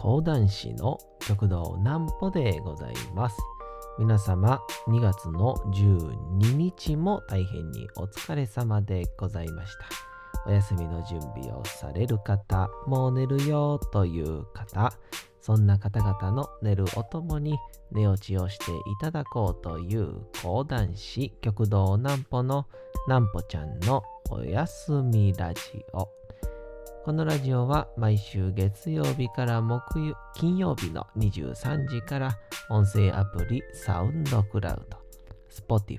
講談師の極道南歩でございます。皆様、2月の12日も大変にお疲れ様でございました。お休みの準備をされる方、もう寝るよという方、そんな方々の寝るおともに寝落ちをしていただこうという講談師極道南歩の南歩ちゃんのおやすみラジオ。このラジオは毎週月曜日から木曜金曜日の23時から音声アプリサウンドクラウド、Spotify、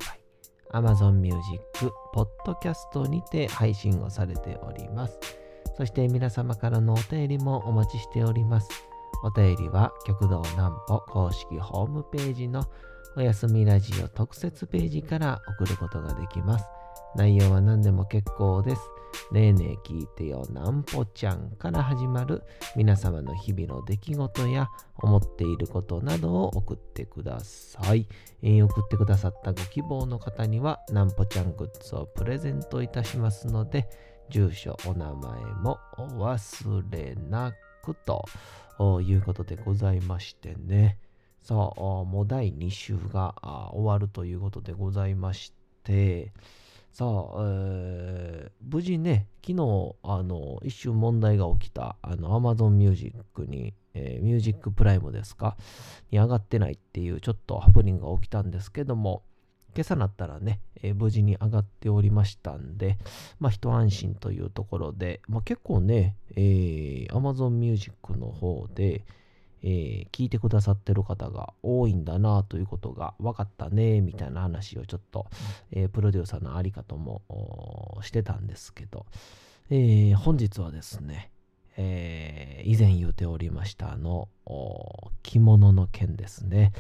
Amazon Music、Podcast にて配信をされております。そして皆様からのお便りもお待ちしております。お便りは極道南歩公式ホームページのおやすみラジオ特設ページから送ることができます。内容は何でも結構です。ねえねえ聞いてよなんぽちゃんから始まる皆様の日々の出来事や思っていることなどを送ってください。え、送ってくださったご希望の方にはなんぽちゃんグッズをプレゼントいたしますので、住所、お名前もお忘れなくということでございましてね。さあ、もう第2週が終わるということでございまして、さあ、えー、無事ね、昨日、あの、一瞬問題が起きた、あの、Amazon Music に、えー、Music Prime ですかに上がってないっていう、ちょっとハプニングが起きたんですけども、今朝なったらね、えー、無事に上がっておりましたんで、まあ、一安心というところで、まあ、結構ね、えー、Amazon Music の方で、えー、聞いてくださってる方が多いんだなということが分かったねみたいな話をちょっと、えー、プロデューサーのありかともしてたんですけど、えー、本日はですね、え以前言うておりましたあの着物の件ですね、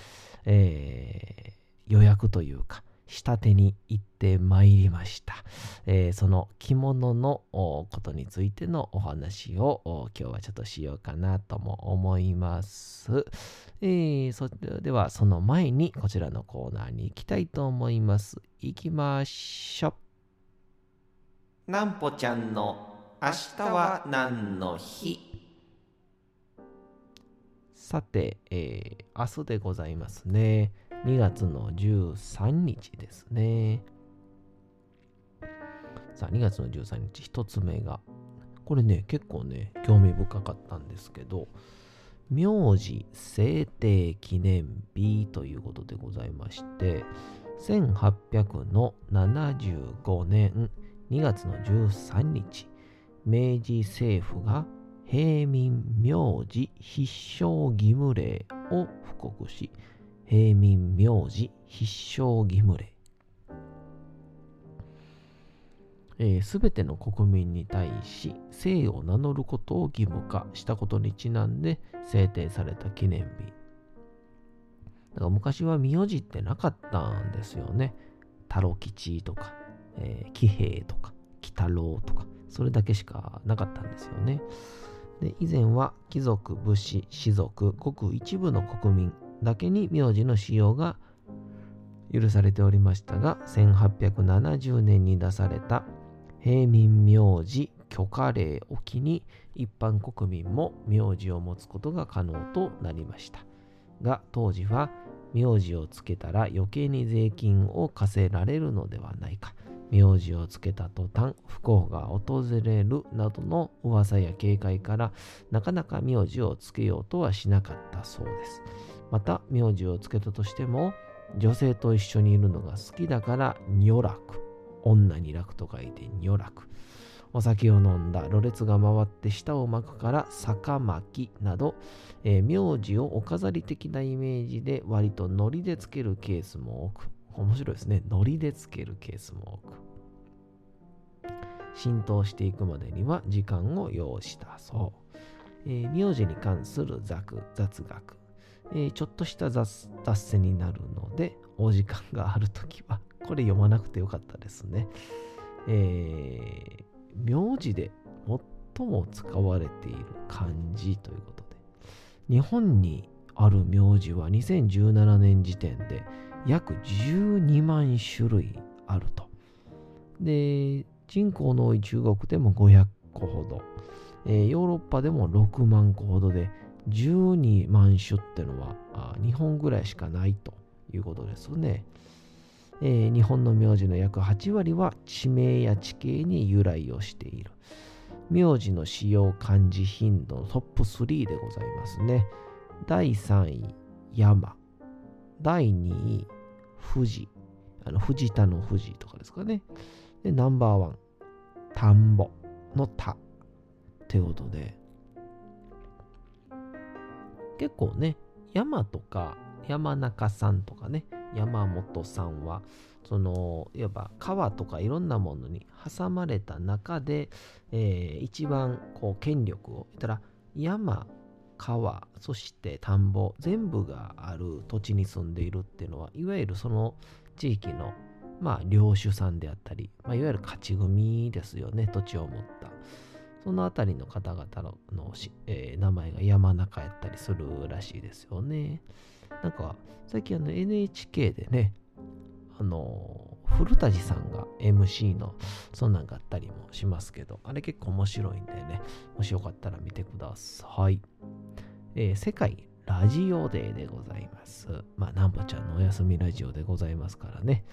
え予約というか下手に行ってまいりました。えー、その着物のことについてのお話を今日はちょっとしようかなとも思います。えー、それではその前にこちらのコーナーに行きたいと思います。行きましょう。なんぽちゃんの明日は何の日？さて、えー、明日でございますね。2月の13日ですね。さあ、2月の13日、1つ目が、これね、結構ね、興味深かったんですけど、名字制定記念日ということでございまして、1800の75年2月の13日、明治政府が平民名字必勝義務令を布告し、平民名字必勝義務令すべ、えー、ての国民に対し姓を名乗ることを義務化したことにちなんで制定された記念日。だから昔は名字ってなかったんですよね。太郎吉とか、えー、喜平とか、喜太郎とか、それだけしかなかったんですよね。で以前は貴族、武士、士族、ごく一部の国民だけに名字の使用が許されておりましたが、1870年に出された平民名字許可令を機に一般国民も名字を持つことが可能となりました。が、当時は名字をつけたら余計に税金を課せられるのではないか。名字をつけた途端不幸が訪れるなどの噂や警戒からなかなか名字をつけようとはしなかったそうです。また名字をつけたとしても女性と一緒にいるのが好きだから女楽。女に楽と書いて女楽。お酒を飲んだ。ろれつが回って舌を巻くから坂巻きなど、えー、名字をお飾り的なイメージで割とノリでつけるケースも多く。面白いですね。ノリでつけるケースも多く。浸透していくまでには時間を要したそう、えー、名字に関する雑学。えー、ちょっとした雑脱線になるので、お時間があるときは、これ読まなくてよかったですね。えー、名字で最も使われている漢字ということで、日本にある名字は2017年時点で約12万種類あると。で、人口の多い中国でも500個ほど、えー、ヨーロッパでも6万個ほどで、12万種ってのは日本ぐらいしかないということですね。えー、日本の名字の約8割は地名や地形に由来をしている。名字の使用漢字頻度のトップ3でございますね。第3位、山。第2位、富士。あの藤田の富士とかですかね。で、ナンバーワン、田んぼの田。ってことで、結構ね、山とか山中さんとかね、山本さんは、その、いわば川とかいろんなものに挟まれた中で、えー、一番こう権力を、言ったら山、川、そして田んぼ、全部がある土地に住んでいるっていうのは、いわゆるその地域の、まあ、領主さんであったり、まあ、いわゆる勝ち組ですよね、土地を持った。その辺りの方々の、えー、名前が山中やったりするらしいですよね。なんか、最近あの NHK でね、あの、古舘さんが MC のそんなんがあったりもしますけど、あれ結構面白いんでね、もしよかったら見てください。えー、世界ラジオデーでございます。まあ、なんぼちゃんのお休みラジオでございますからね。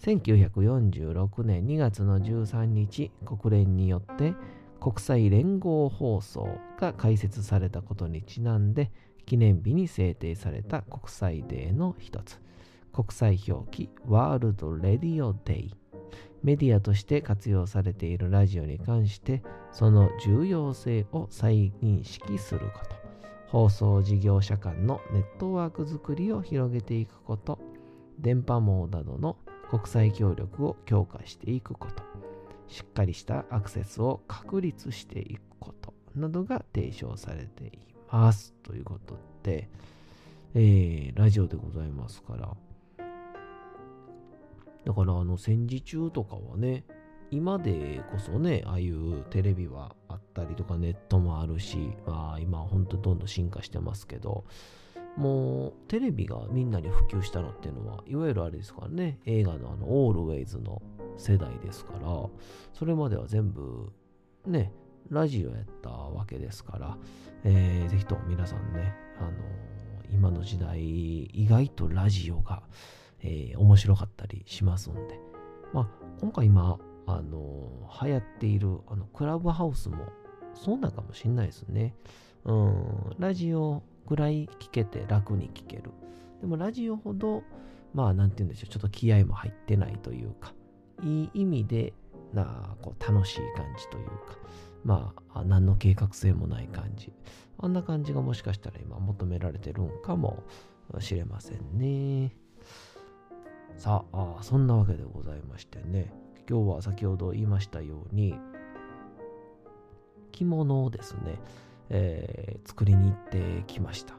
1946年2月の13日、国連によって国際連合放送が開設されたことにちなんで、記念日に制定された国際デーの一つ。国際表記ワールド・レディオ・デイ。メディアとして活用されているラジオに関して、その重要性を再認識すること。放送事業者間のネットワークづくりを広げていくこと。電波網などの国際協力を強化していくこと。しっかりしたアクセスを確立していくことなどが提唱されています。ということで、えー、ラジオでございますから。だから、あの、戦時中とかはね、今でこそね、ああいうテレビはあったりとかネットもあるし、まあ今本当どんどん進化してますけど、もうテレビがみんなに普及したのっていうのは、いわゆるあれですからね、映画のあの、オールウェイズの世代ですから、それまでは全部ね、ラジオやったわけですから、えー、ぜひとも皆さんね、あのー、今の時代、意外とラジオが、えー、面白かったりしますんで、まあ、今回今、あのー、流行っているあのクラブハウスもそうなんかもしんないですね。うん、ラジオぐらい聞けて楽に聞ける。でもラジオほど、まあなんて言うんでしょう、ちょっと気合も入ってないというか、いい意味でなこう楽しい感じというか、まあ、何の計画性もない感じ。あんな感じがもしかしたら今求められてるんかもしれませんね。さあそんなわけでございましてね、今日は先ほど言いましたように、着物をですね、えー、作りに行ってきました。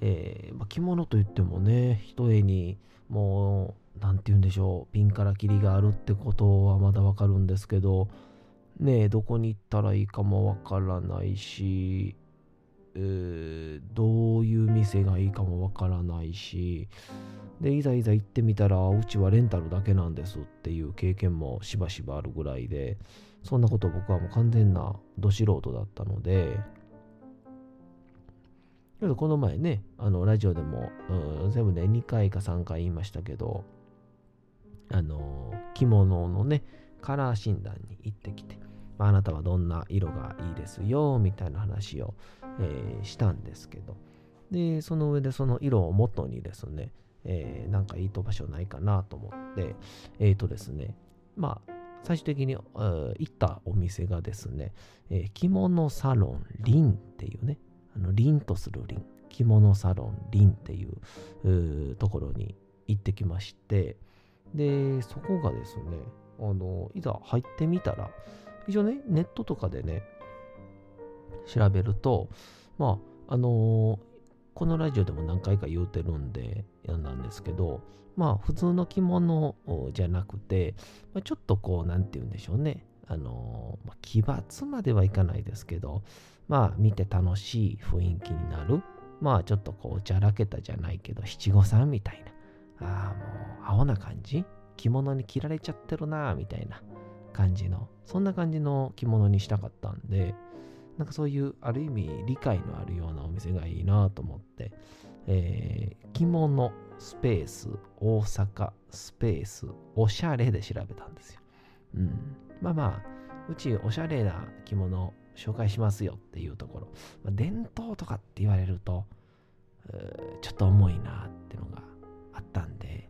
えーまあ、着物といってもね、一重にもう、なんて言うんでしょう、ピンからキリがあるってことはまだわかるんですけど、ねえどこに行ったらいいかもわからないし、えー、どういう店がいいかもわからないし、で、いざいざ行ってみたら、うちはレンタルだけなんですっていう経験もしばしばあるぐらいで、そんなこと僕はもう完全など素人だったので、この前ね、あの、ラジオでも、うん、全部で、2回か3回言いましたけど、あの、着物のね、カラー診断に行ってきて、あなたはどんな色がいいですよ、みたいな話を、えー、したんですけど、で、その上でその色を元にですね、えー、なんかいいと場所ないかなと思って、えっ、ー、とですね、まあ、最終的に、えー、行ったお店がですね、えー、着物サロンリンっていうね、あの凛とする凛、着物サロンリンっていうところに行ってきまして、で、そこがですね、あの、いざ入ってみたら、一応ね、ネットとかでね、調べると、まあ、あのー、このラジオでも何回か言うてるんで、なんですけど、まあ、普通の着物じゃなくて、ま、ちょっとこう、なんて言うんでしょうね。あの、ま、奇抜まではいかないですけど、まあ、見て楽しい雰囲気になる。まあ、ちょっとこう、じゃらけたじゃないけど、七五三みたいな。ああ、もう、青な感じ着物に着られちゃってるなみたいな感じの、そんな感じの着物にしたかったんで、なんかそういうある意味理解のあるようなお店がいいなと思って、えー、着物スペース大阪スペースおしゃれで調べたんですよ。うん。まあまあ、うちおしゃれな着物紹介しますよっていうところ。まあ、伝統とかって言われると、ちょっと重いなってのがあったんで、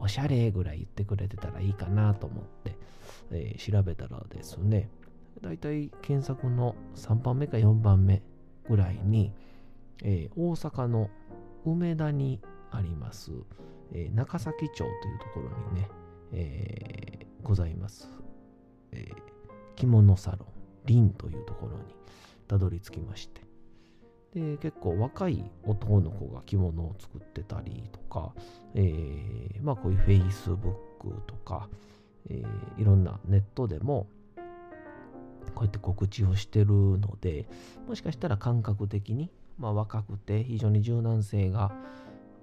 おしゃれぐらい言ってくれてたらいいかなと思って、えー、調べたらですね、だいたい検索の3番目か4番目ぐらいに、えー、大阪の梅田にあります、えー、中崎町というところにね、えー、ございます、え着物サロン、リンというところにたどり着きまして、で結構若い男の子が着物を作ってたりとか、えー、まあこういう Facebook とか、えー、いろんなネットでもこうやって告知をしてるのでもしかしたら感覚的に、まあ、若くて非常に柔軟性が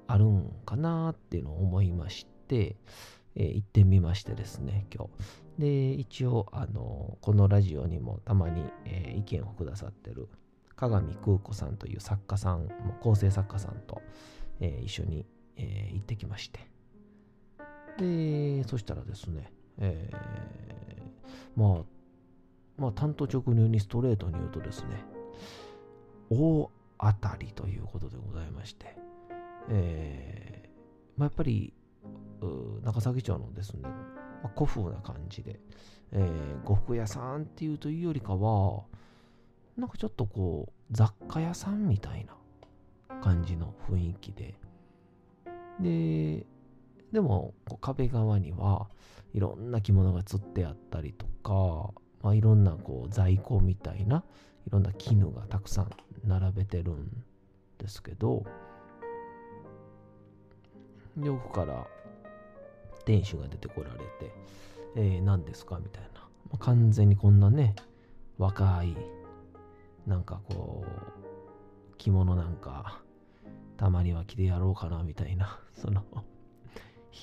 あるんかなっていうのを思いまして、えー、行ってみましてですね今日。で一応あのこのラジオにもたまに、えー、意見をくださってる鏡空子さんという作家さん構成作家さんと、えー、一緒に、え行ってきまして。でそしたらですね、えまあまあ単刀直入にストレートに言うとですね大当たりということでございましてえー、まあ、やっぱり中崎町のですね、まあ、古風な感じで、えー、呉服屋さんっていうというよりかはなんかちょっとこう雑貨屋さんみたいな感じの雰囲気で。ででも壁側にはいろんな着物がつってあったりとか、まあ、いろんなこう在庫みたいないろんな絹がたくさん並べてるんですけどで奥から店主が出てこられて、えー、何ですかみたいな、まあ、完全にこんなね若いなんかこう着物なんかたまには着てやろうかなみたいな その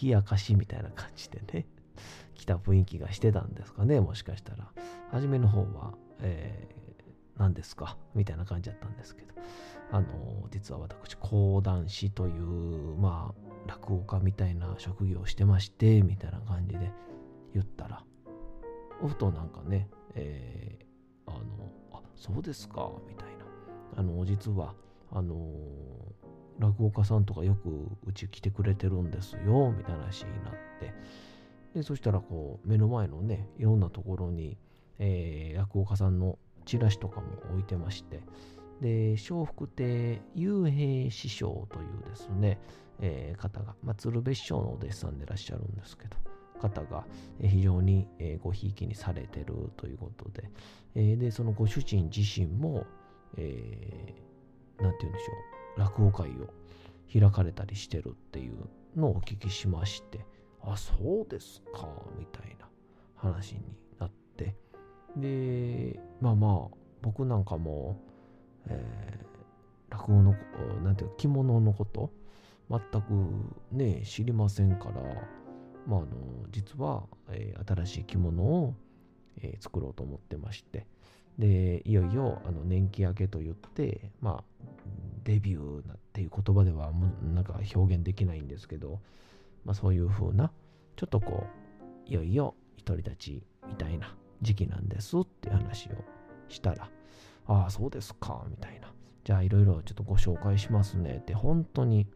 冷やかしみたいな感じでね来た雰囲気がしてたんですかねもしかしたら。初めの方は、えー、何ですか？みたいな感じだったんですけど。あの実は私講談師というまあ落語家みたいな職業をしてましてみたいな感じで言ったらおふとなんかね、えー、あのそうですかみたいな。あの実はあの落語家さんとかよくうち来てくれてるんですよみたいな話になって。でそしたらこう目の前のねいろんなところに、えー、落語家さんのチラシとかも置いてまして。で笑福亭幽閉師匠というですね、えー、方が、まあ、鶴瓶師匠のお弟子さんでいらっしゃるんですけど、方が非常にごひいきにされてるということで、で、そのご主人自身も、えー、て言うんでしょう、落語会を開かれたりしてるっていうのをお聞きしまして、あ、そうですか、みたいな話になって、で、まあまあ、僕なんかも、えー、落語の、なんていうか、着物のこと、全くね、知りませんから、まあ、あの、実は、えー、新しい着物を、えー、作ろうと思ってまして、で、いよいよ、あの、年季明けと言って、まあ、デビューなっていう言葉では、なんか表現できないんですけど、まあ、そういう風な、ちょっとこう、いよいよ独り立ちみたいな時期なんですっていう話をしたら、ああ、そうですか、みたいな。じゃあ、いろいろちょっとご紹介しますねって、本当に、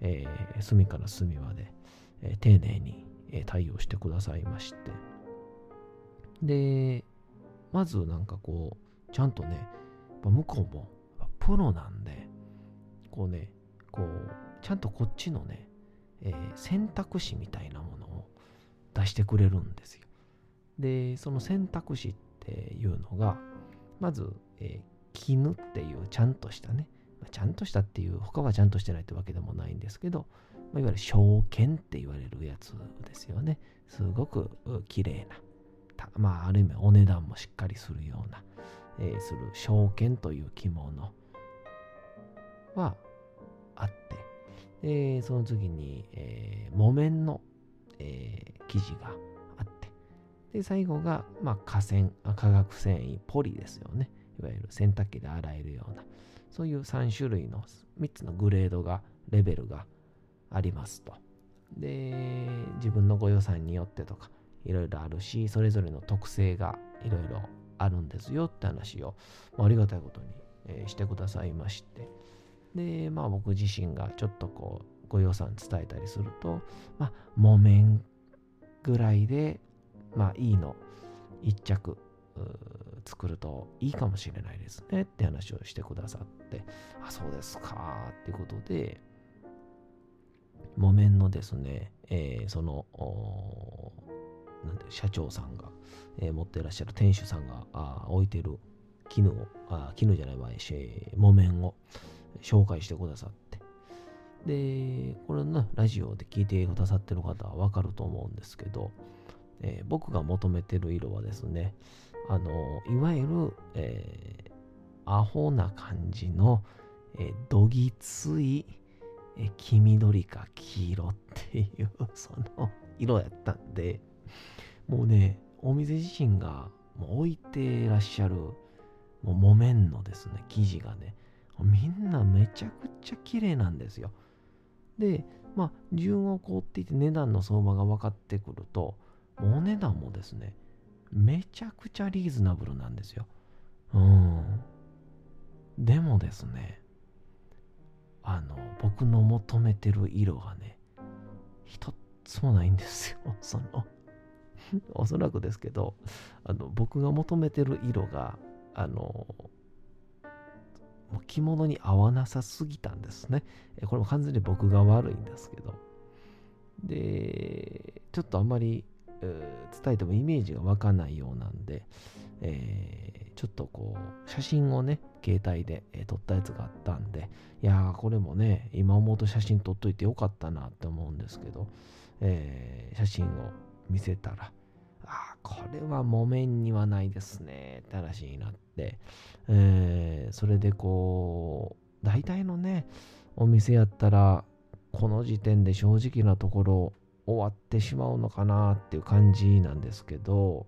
えー、隅から隅まで、え、丁寧に、え、対応してくださいまして。で、まずなんかこう、ちゃんとね、向こうもプロなんで、こうね、こう、ちゃんとこっちのね、えー、選択肢みたいなものを出してくれるんですよ。で、その選択肢っていうのが、まず、えー、絹っていうちゃんとしたね、ちゃんとしたっていう、他はちゃんとしてないってわけでもないんですけど、いわゆる証券って言われるやつですよね。すごく綺麗な。まあ、ある意味お値段もしっかりするような、えー、する証券という着物はあって、でその次に、えー、木綿の、えー、生地があって、で、最後が、まあ、化繊、化学繊維、ポリですよね。いわゆる洗濯機で洗えるような、そういう3種類の3つのグレードが、レベルがありますと。で、自分のご予算によってとか、いろいろあるし、それぞれの特性がいろいろあるんですよって話を、まあ、ありがたいことに、えー、してくださいまして。で、まあ僕自身がちょっとこう、ご予算伝えたりすると、まあ、木綿ぐらいで、まあいいの、一着作るといいかもしれないですねって話をしてくださって、あ、そうですかっていうことで、木綿のですね、えー、その、なんて社長さんが、えー、持ってらっしゃる店主さんがあ置いてる絹を、あ絹じゃないわ、え木綿を紹介してくださって、で、これね、ラジオで聞いてくださってる方はわかると思うんですけど、えー、僕が求めてる色はですね、あの、いわゆる、えー、アホな感じの、えー、どぎつい、え、黄緑か黄色っていうその色やったんで、もうね、お店自身がもう置いてらっしゃる、もう木綿のですね、生地がね、みんなめちゃくちゃ綺麗なんですよ。で、まあ、順をこうっていって値段の相場が分かってくると、お値段もですね、めちゃくちゃリーズナブルなんですよ。うん。でもですね、あの、僕の求めてる色がね、一つもないんですよ。その、おそらくですけど、あの、僕が求めてる色が、あの、着物に合わなさすぎたんですね。これも完全に僕が悪いんですけど。で、ちょっとあんまり、伝えてもイメージが湧かないようなんで、えー、ちょっとこう、写真をね、携帯で、撮ったやつがあったんで、いやー、これもね、今思うと写真撮っといてよかったなって思うんですけど、えー、写真を見せたら、あこれは木綿にはないですねって話になって、えー、それでこう、大体のね、お店やったら、この時点で正直なところ終わってしまうのかなっていう感じなんですけど、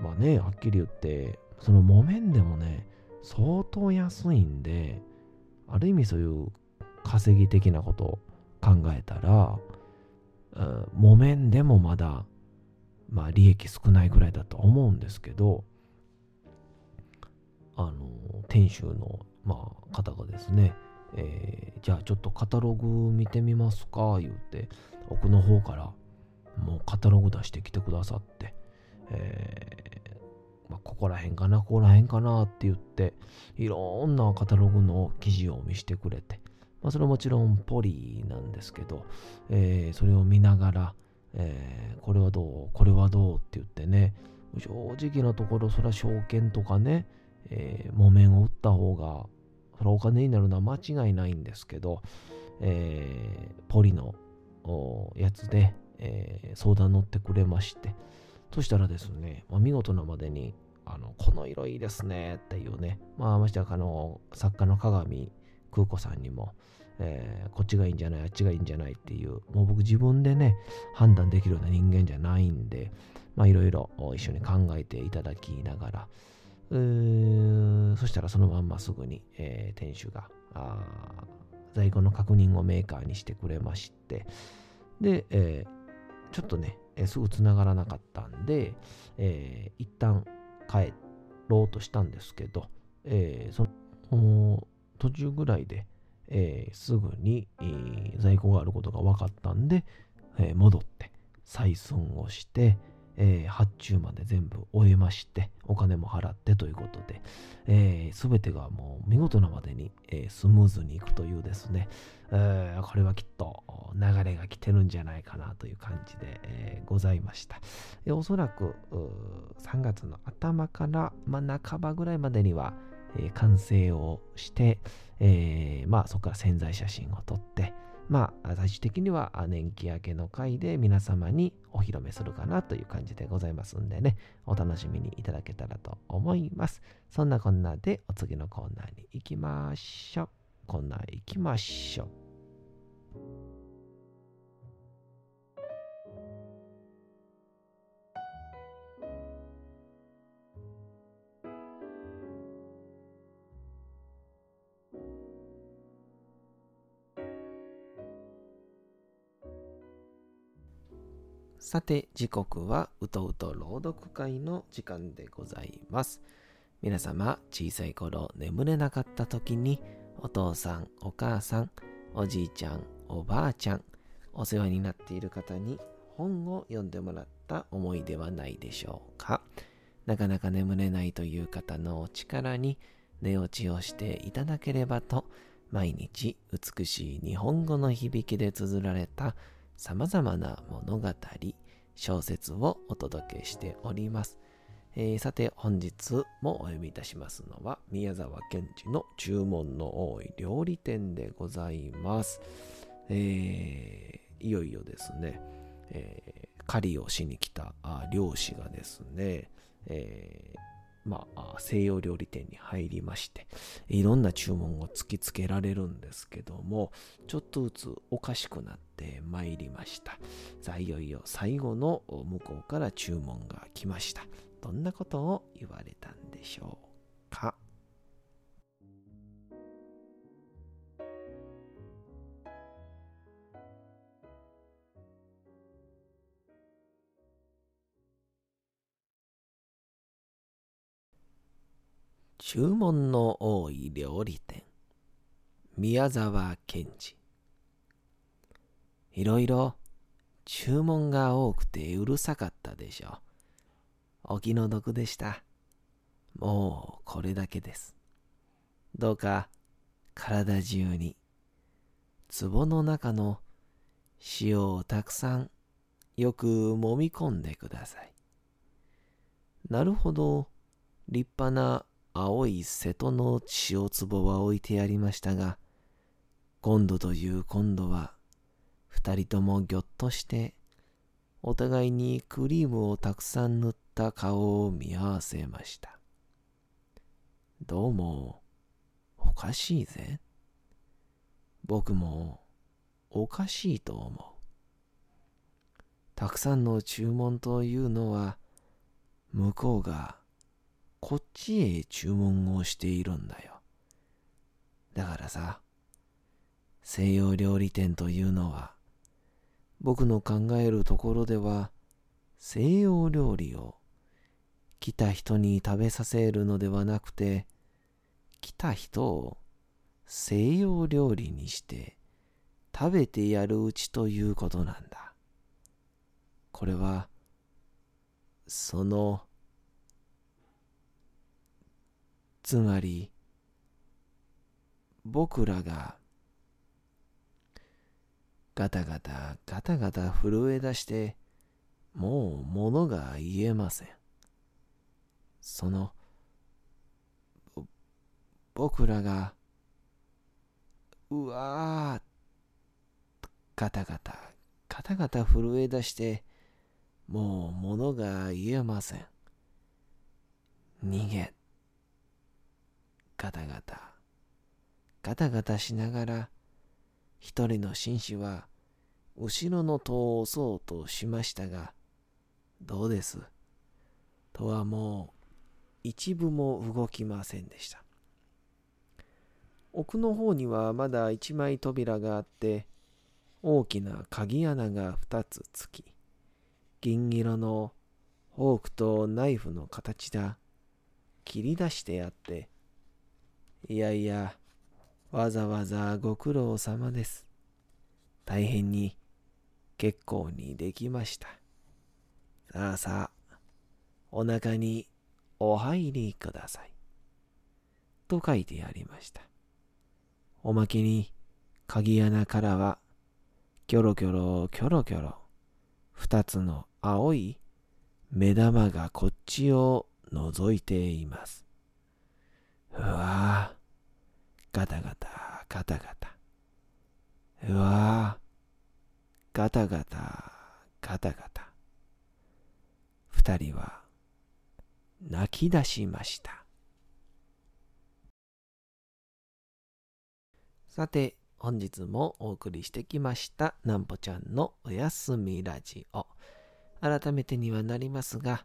まあね、はっきり言って、その木綿でもね、相当安いんで、ある意味そういう稼ぎ的なことを考えたら、うん、木綿でもまだまあ利益少ないぐらいだと思うんですけど、あの、店主の、まあ、方がですね、えー、じゃあちょっとカタログ見てみますか、言うて、奥の方からもうカタログ出してきてくださって、えー、まあ、ここら辺かな、ここら辺かなって言って、いろんなカタログの記事を見せてくれて、まあ、それはもちろんポリなんですけど、えー、それを見ながら、えー、これはどうこれはどうって言ってね、正直なところ、それは証券とかね、えー、木綿を打った方が、それはお金になるのは間違いないんですけど、えー、ポリのやつで、えー、相談乗ってくれまして、そしたらですね、まあ、見事なまでに、あの、この色いいですねっていうね、まあ、ましてや、あの、作家の鏡空子さんにも、えー、こっちがいいんじゃない、あっちがいいんじゃないっていう、もう僕自分でね、判断できるような人間じゃないんで、まあいろいろ一緒に考えていただきながら、そしたらそのまんますぐに、えー、店主が在庫の確認をメーカーにしてくれまして、で、えー、ちょっとね、えー、すぐ繋がらなかったんで、えー、一旦帰ろうとしたんですけど、えー、その途中ぐらいで、えー、すぐに、えー、在庫があることが分かったんで、えー、戻って採寸をして、え発注まで全部終えましてお金も払ってということで、えー、全てがもう見事なまでに、えスムーズにいくというですね、えこれはきっと流れが来てるんじゃないかなという感じで、えございました、えおそらく3月の頭から、まあ、半ばぐらいまでには、え完成をして、えー、まあそこから潜在写真を撮って、まあ最終的には年季明けの回で皆様にお披露目するかなという感じでございますんでね、お楽しみにいただけたらと思います。そんなこんなでお次のコーナーに行きましょう。コーナー行きましょう。さて、時刻はうとうと朗読会の時間でございます。皆様、小さい頃眠れなかった時に、お父さん、お母さん、おじいちゃん、おばあちゃん、お世話になっている方に本を読んでもらった思いではないでしょうか？なかなか眠れないという方のお力に寝落ちをしていただければと、毎日美しい日本語の響きで綴られたさまざまな物語、小説をお届けしております。えー、さて本日もお読みいたしますのは宮沢賢治の注文の多い料理店でございます。えー、いよいよですね、えー、狩りをしに来た漁師がですね、えーまあ、西洋料理店に入りまして、いろんな注文を突きつけられるんですけども、ちょっとずつおかしくなってまいりました。さあ、いよいよ最後の向こうから注文が来ました。どんなことを言われたんでしょう？注文の多い料理店宮沢賢治いろいろ注文が多くてうるさかったでしょう。お気の毒でした。もうこれだけです。どうか体中に壺の中の塩をたくさんよく揉み込んでください。なるほど立派な青い瀬戸の塩壺は置いてありましたが、今度という今度は、二人ともぎょっとして、お互いにクリームをたくさん塗った顔を見合わせました。どうも、おかしいぜ。僕も、おかしいと思う。たくさんの注文というのは、向こうがこっちへ注文をしているんだよ。だからさ、西洋料理店というのは、僕の考えるところでは、西洋料理を来た人に食べさせるのではなくて、来た人を西洋料理にして食べてやるうちということなんだ。これは、そのつまり僕らがガタガタガタガタ震え出してもう物が言えません。その僕らがうわーガタガタガタガタ震え出してもう物が言えません。逃げガタガタ、ガタガタしながら、一人の紳士は、後ろの戸を押そうとしましたが、どうです？戸はもう一部も動きませんでした。奥の方にはまだ一枚扉があって、大きな鍵穴が二つつき、銀色のフォークとナイフの形だ。切り出してあって、いやいや、わざわざご苦労様です。大変に結構にできました。さあさあ、お腹にお入りください。と書いてありました。おまけに、鍵穴からは、キョロキョロキョロキョロ、二つの青い目玉がこっちを覗いています。うわぁ、ガタガタ、ガタガタ。うわぁ、ガタガタ、ガタガタ。二人は泣き出しました。さて、本日もお送りしてきました、なんぽちゃんのおやすみラジオ。改めてにはなりますが、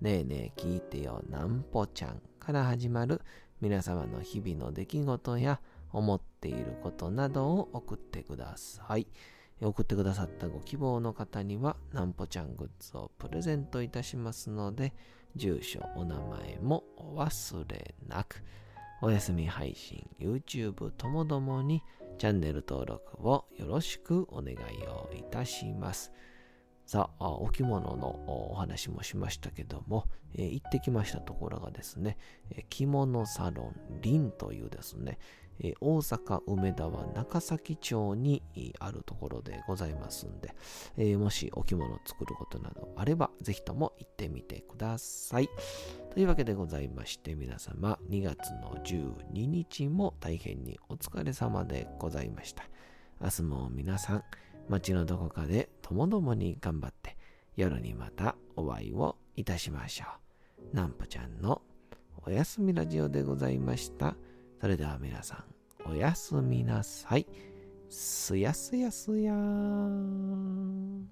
ねえねえ聞いてよ南歩ちゃんから始まる皆様の日々の出来事や思っていることなどを送ってください。送ってくださったご希望の方にはなんぽちゃんグッズをプレゼントいたしますので、住所、お名前もお忘れなく。お休み配信、YouTube ともどもにチャンネル登録をよろしくお願いをいたします。さあ、お着物のお話もしましたけども、えー、行ってきましたところがですね、え着物サロンリンというですね、え大阪梅田は中崎町にあるところでございますんで、えもしお着物を作ることなどあれば、ぜひとも行ってみてください。というわけでございまして、皆様、2月の12日も大変にお疲れ様でございました。明日も皆さん、町のどこかでともどもに頑張って、夜にまたお会いをいたしましょう。なんぽちゃんのおやすみラジオでございました。それでは皆さん、おやすみなさい。すやすやすやー。